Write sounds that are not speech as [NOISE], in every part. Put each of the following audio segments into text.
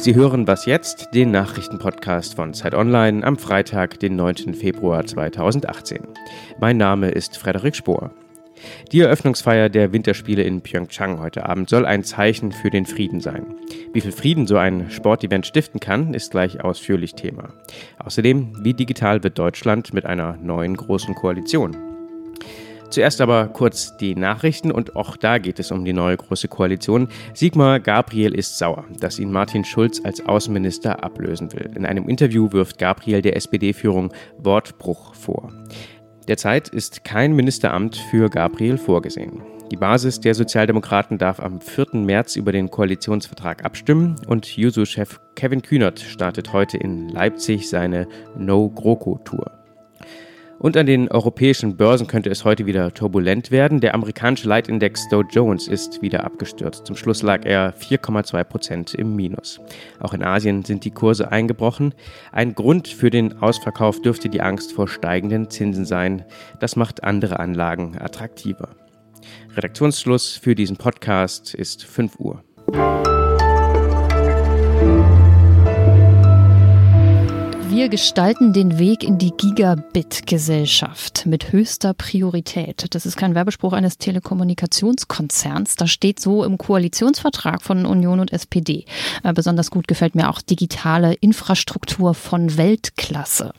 Sie hören Was jetzt, den Nachrichtenpodcast von Zeit Online am Freitag, den 9. Februar 2018. Mein Name ist Frederik Spohr. Die Eröffnungsfeier der Winterspiele in Pyeongchang heute Abend soll ein Zeichen für den Frieden sein. Wie viel Frieden so ein Sportevent stiften kann, ist gleich ausführlich Thema. Außerdem, wie digital wird Deutschland mit einer neuen großen Koalition? Zuerst aber kurz die Nachrichten und auch da geht es um die neue Große Koalition. Sigmar Gabriel ist sauer, dass ihn Martin Schulz als Außenminister ablösen will. In einem Interview wirft Gabriel der SPD-Führung Wortbruch vor. Derzeit ist kein Ministeramt für Gabriel vorgesehen. Die Basis der Sozialdemokraten darf am 4. März über den Koalitionsvertrag abstimmen und Juso-Chef Kevin Kühnert startet heute in Leipzig seine No-GroKo-Tour. Und an den europäischen Börsen könnte es heute wieder turbulent werden. Der amerikanische Leitindex Dow Jones ist wieder abgestürzt. Zum Schluss lag er 4,2 Prozent im Minus. Auch in Asien sind die Kurse eingebrochen. Ein Grund für den Ausverkauf dürfte die Angst vor steigenden Zinsen sein. Das macht andere Anlagen attraktiver. Redaktionsschluss für diesen Podcast ist 5 Uhr. Wir gestalten den Weg in die Gigabit-Gesellschaft mit höchster Priorität. Das ist kein Werbespruch eines Telekommunikationskonzerns. Das steht so im Koalitionsvertrag von Union und SPD. Äh, besonders gut gefällt mir auch digitale Infrastruktur von Weltklasse.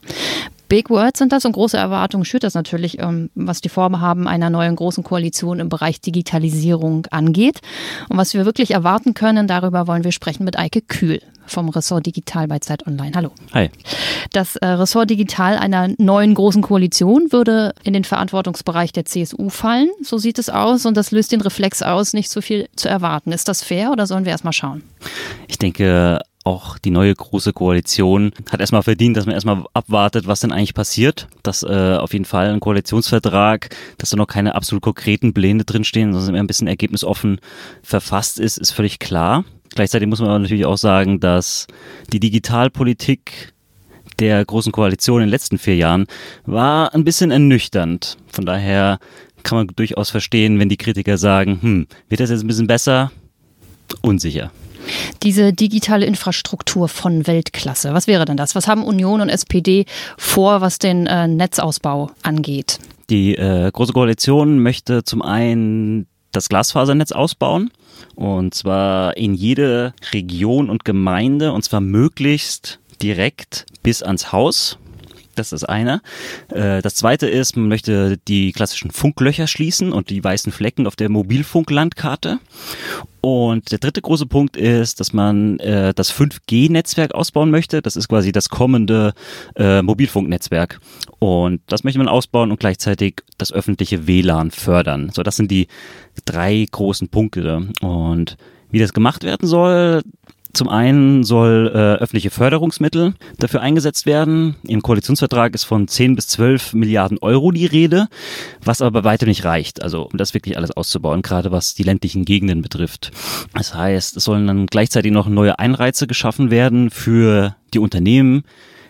Big Words sind das und große Erwartungen schürt das natürlich, ähm, was die Vorhaben einer neuen großen Koalition im Bereich Digitalisierung angeht. Und was wir wirklich erwarten können, darüber wollen wir sprechen mit Eike Kühl vom Ressort Digital bei Zeit Online. Hallo. Hi. Das äh, Ressort Digital einer neuen großen Koalition würde in den Verantwortungsbereich der CSU fallen. So sieht es aus und das löst den Reflex aus, nicht so viel zu erwarten. Ist das fair oder sollen wir erstmal schauen? Ich denke, auch die neue große Koalition hat erstmal verdient, dass man erstmal abwartet, was denn eigentlich passiert. Dass äh, auf jeden Fall ein Koalitionsvertrag, dass da noch keine absolut konkreten Pläne drinstehen, sondern ein bisschen ergebnisoffen verfasst ist, ist völlig klar. Gleichzeitig muss man aber natürlich auch sagen, dass die Digitalpolitik der Großen Koalition in den letzten vier Jahren war ein bisschen ernüchternd. Von daher kann man durchaus verstehen, wenn die Kritiker sagen, hm, wird das jetzt ein bisschen besser? Unsicher. Diese digitale Infrastruktur von Weltklasse, was wäre denn das? Was haben Union und SPD vor, was den äh, Netzausbau angeht? Die äh, Große Koalition möchte zum einen das Glasfasernetz ausbauen. Und zwar in jede Region und Gemeinde und zwar möglichst direkt bis ans Haus. Das ist eine. Äh, das zweite ist, man möchte die klassischen Funklöcher schließen und die weißen Flecken auf der Mobilfunklandkarte. Und der dritte große Punkt ist, dass man äh, das 5G-Netzwerk ausbauen möchte. Das ist quasi das kommende äh, Mobilfunknetzwerk. Und das möchte man ausbauen und gleichzeitig das öffentliche WLAN fördern. So, das sind die drei großen Punkte. Und wie das gemacht werden soll, zum einen soll äh, öffentliche Förderungsmittel dafür eingesetzt werden. Im Koalitionsvertrag ist von 10 bis 12 Milliarden Euro die Rede, was aber bei weitem nicht reicht, also um das wirklich alles auszubauen, gerade was die ländlichen Gegenden betrifft. Das heißt, es sollen dann gleichzeitig noch neue Einreize geschaffen werden für die Unternehmen,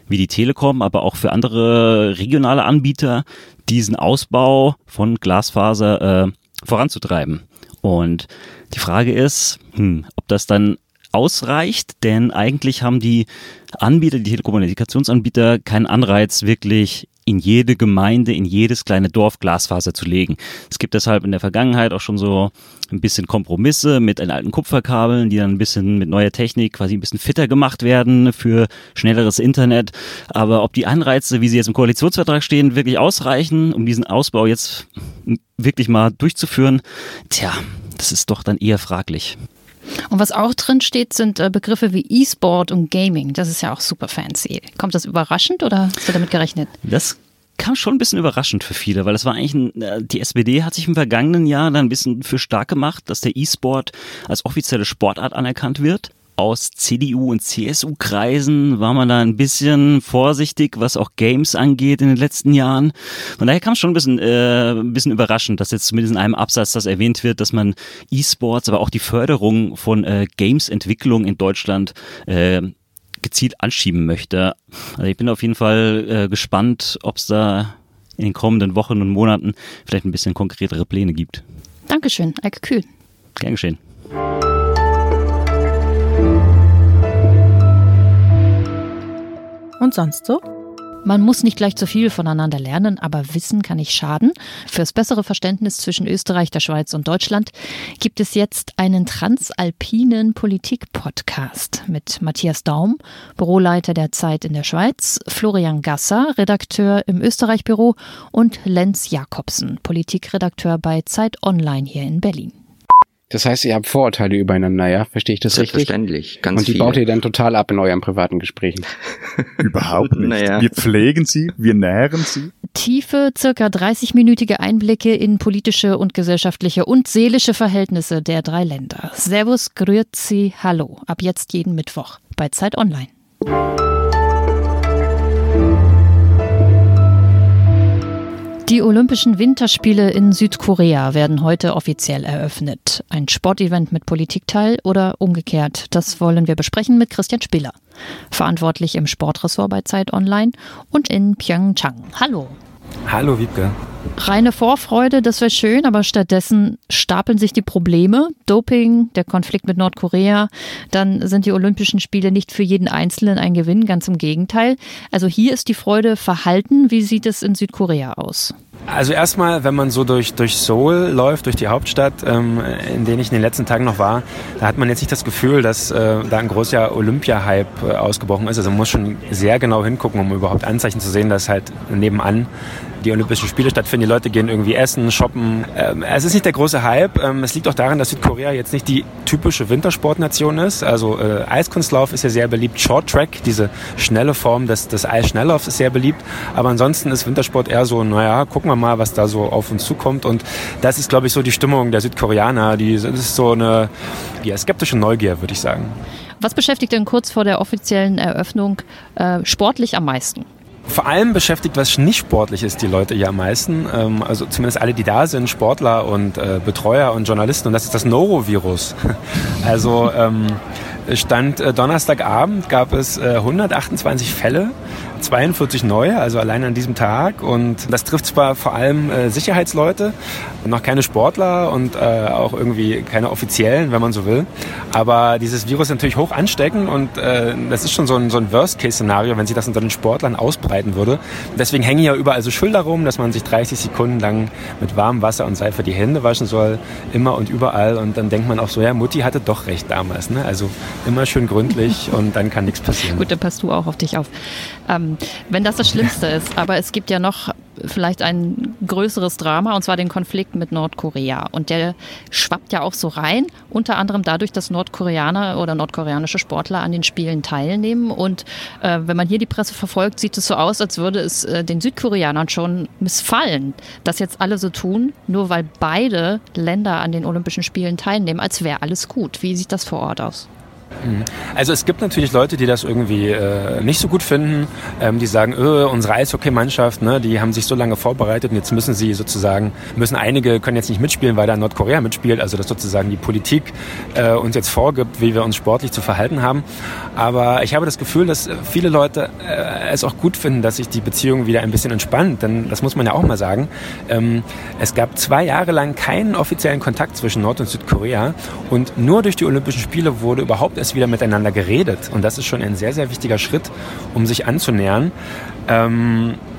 wie die Telekom, aber auch für andere regionale Anbieter, diesen Ausbau von Glasfaser äh, voranzutreiben. Und die Frage ist, hm, ob das dann ausreicht, denn eigentlich haben die Anbieter, die Telekommunikationsanbieter, keinen Anreiz, wirklich in jede Gemeinde, in jedes kleine Dorf Glasfaser zu legen. Es gibt deshalb in der Vergangenheit auch schon so ein bisschen Kompromisse mit den alten Kupferkabeln, die dann ein bisschen mit neuer Technik quasi ein bisschen fitter gemacht werden für schnelleres Internet. Aber ob die Anreize, wie sie jetzt im Koalitionsvertrag stehen, wirklich ausreichen, um diesen Ausbau jetzt wirklich mal durchzuführen, tja, das ist doch dann eher fraglich. Und was auch drin steht, sind äh, Begriffe wie E-Sport und Gaming. Das ist ja auch super fancy. Kommt das überraschend oder hast du damit gerechnet? Das kam schon ein bisschen überraschend für viele, weil es war eigentlich ein, äh, die SPD hat sich im vergangenen Jahr dann ein bisschen für stark gemacht, dass der E-Sport als offizielle Sportart anerkannt wird aus CDU und CSU-Kreisen war man da ein bisschen vorsichtig, was auch Games angeht in den letzten Jahren. Von daher kam es schon ein bisschen, äh, ein bisschen überraschend, dass jetzt zumindest in einem Absatz das erwähnt wird, dass man E-Sports, aber auch die Förderung von äh, Games-Entwicklung in Deutschland äh, gezielt anschieben möchte. Also ich bin auf jeden Fall äh, gespannt, ob es da in den kommenden Wochen und Monaten vielleicht ein bisschen konkretere Pläne gibt. Dankeschön, Eike Kühl. Gern geschehen. Und sonst so? Man muss nicht gleich zu viel voneinander lernen, aber Wissen kann nicht schaden. Fürs bessere Verständnis zwischen Österreich, der Schweiz und Deutschland gibt es jetzt einen transalpinen Politik-Podcast mit Matthias Daum, Büroleiter der Zeit in der Schweiz, Florian Gasser, Redakteur im Österreich-Büro und Lenz Jakobsen, Politikredakteur bei Zeit Online hier in Berlin. Das heißt, ihr habt Vorurteile übereinander, ja? Verstehe ich das richtig? Selbstverständlich, ganz Und die viele. baut ihr dann total ab in euren privaten Gesprächen. [LAUGHS] Überhaupt nicht. Naja. Wir pflegen sie, wir nähren sie. Tiefe, circa 30-minütige Einblicke in politische und gesellschaftliche und seelische Verhältnisse der drei Länder. Servus, Grüezi, Hallo. Ab jetzt jeden Mittwoch bei Zeit Online. Die Olympischen Winterspiele in Südkorea werden heute offiziell eröffnet. Ein Sportevent mit Politikteil oder umgekehrt? Das wollen wir besprechen mit Christian Spiller, verantwortlich im Sportressort bei Zeit Online und in Pyeongchang. Hallo. Hallo Wiebke. Reine Vorfreude, das wäre schön, aber stattdessen stapeln sich die Probleme. Doping, der Konflikt mit Nordkorea, dann sind die Olympischen Spiele nicht für jeden Einzelnen ein Gewinn, ganz im Gegenteil. Also hier ist die Freude verhalten. Wie sieht es in Südkorea aus? Also erstmal, wenn man so durch, durch Seoul läuft, durch die Hauptstadt, ähm, in der ich in den letzten Tagen noch war, da hat man jetzt nicht das Gefühl, dass äh, da ein großer Olympia-Hype äh, ausgebrochen ist. Also man muss schon sehr genau hingucken, um überhaupt Anzeichen zu sehen, dass halt nebenan die Olympischen Spiele stattfinden. Die Leute gehen irgendwie essen, shoppen. Ähm, es ist nicht der große Hype. Ähm, es liegt auch daran, dass Südkorea jetzt nicht die typische Wintersportnation ist. Also äh, Eiskunstlauf ist ja sehr beliebt. Short Track, diese schnelle Form des, des Eisschnelllaufs ist sehr beliebt. Aber ansonsten ist Wintersport eher so, naja, gucken wir mal, was da so auf uns zukommt. Und das ist, glaube ich, so die Stimmung der Südkoreaner. Die, das ist so eine ja, skeptische Neugier, würde ich sagen. Was beschäftigt denn kurz vor der offiziellen Eröffnung äh, sportlich am meisten? Vor allem beschäftigt, was nicht sportlich ist, die Leute ja am meisten. Ähm, also zumindest alle, die da sind, Sportler und äh, Betreuer und Journalisten. Und das ist das Norovirus. [LAUGHS] Also ähm, Stand äh, Donnerstagabend gab es äh, 128 Fälle, 42 neue, also allein an diesem Tag. Und das trifft zwar vor allem äh, Sicherheitsleute, noch keine Sportler und äh, auch irgendwie keine Offiziellen, wenn man so will. Aber dieses Virus ist natürlich hoch ansteckend und äh, das ist schon so ein, so ein Worst-Case-Szenario, wenn sich das unter den Sportlern ausbreiten würde. Deswegen hängen ja überall so Schilder rum, dass man sich 30 Sekunden lang mit warmem Wasser und Seife die Hände waschen soll, immer und überall. Und dann denkt man auch so, ja, Mutti hatte doch recht damals. Ne? Also immer schön gründlich und dann kann nichts passieren. Gut, dann passt du auch auf dich auf. Ähm, wenn das das Schlimmste ist, aber es gibt ja noch vielleicht ein größeres Drama, und zwar den Konflikt mit Nordkorea. Und der schwappt ja auch so rein, unter anderem dadurch, dass Nordkoreaner oder nordkoreanische Sportler an den Spielen teilnehmen. Und äh, wenn man hier die Presse verfolgt, sieht es so aus, als würde es äh, den Südkoreanern schon missfallen, dass jetzt alle so tun, nur weil beide Länder an den Olympischen Spielen teilnehmen, als wäre alles gut. Wie sieht das vor Ort aus? Also es gibt natürlich Leute, die das irgendwie äh, nicht so gut finden, ähm, die sagen, öh, unsere Eishockeymannschaft, ne, die haben sich so lange vorbereitet und jetzt müssen sie sozusagen, müssen einige können jetzt nicht mitspielen, weil da Nordkorea mitspielt, also dass sozusagen die Politik äh, uns jetzt vorgibt, wie wir uns sportlich zu verhalten haben. Aber ich habe das Gefühl, dass viele Leute äh, es auch gut finden, dass sich die Beziehung wieder ein bisschen entspannt, denn das muss man ja auch mal sagen. Ähm, es gab zwei Jahre lang keinen offiziellen Kontakt zwischen Nord- und Südkorea und nur durch die Olympischen Spiele wurde überhaupt erst wieder miteinander geredet. Und das ist schon ein sehr, sehr wichtiger Schritt, um sich anzunähern. Ähm, äh,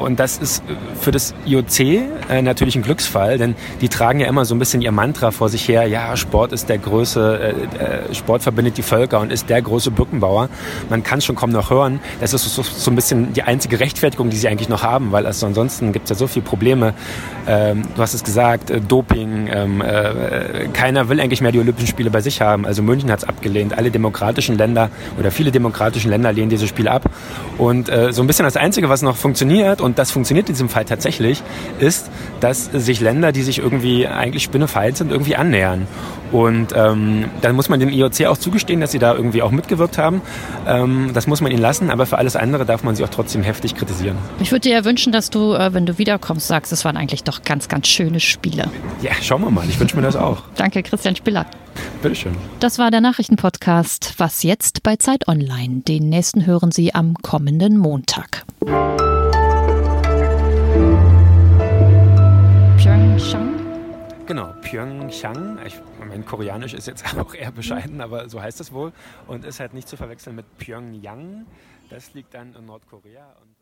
und das ist für das IOC äh, natürlich ein Glücksfall, denn die tragen ja immer so ein bisschen ihr Mantra vor sich her, ja, Sport ist der größte, äh, äh, Sport verbindet die Völker und ist der große Brückenbauer. Man kann schon kaum noch hören. Das ist so, ein bisschen die einzige Rechtfertigung, die sie eigentlich noch haben, weil also ansonsten gibt es ja so viele Probleme. Ähm, du hast es gesagt, äh, Doping, ähm, äh, keiner will eigentlich mehr die Olympischen Spiele bei sich haben. Also München hat es abgelehnt, alle demokratischen Länder oder viele demokratische Länder lehnen diese Spiele ab. Und äh, so ein bisschen das Einzige, was noch funktioniert, und das funktioniert in diesem Fall tatsächlich, ist, dass sich Länder, die sich irgendwie eigentlich spinnefeind sind, irgendwie annähern. Und ähm, dann muss man dem IOC auch zugestehen, dass sie da irgendwie auch mitgewirkt haben. Ähm, das muss man ihnen lassen, aber für alles andere darf man sie auch trotzdem heftig kritisieren. Ich würde dir ja wünschen, dass du, äh, wenn du wiederkommst, sagst, es waren eigentlich doch ganz, ganz schöne Spiele. Ja, schauen wir mal. Ich wünsche mir das auch. Danke, Christian Spiller. Bitteschön. Das war der Nachrichtenpodcast Was jetzt bei Zeit Online. Den nächsten hören Sie am kommenden Montag. Genau, Pyeongchang. Ich, mein Koreanisch ist jetzt [LAUGHS] auch eher bescheiden, aber so heißt es wohl. Und ist halt nicht zu verwechseln mit Pyongyang. Das liegt dann in Nordkorea und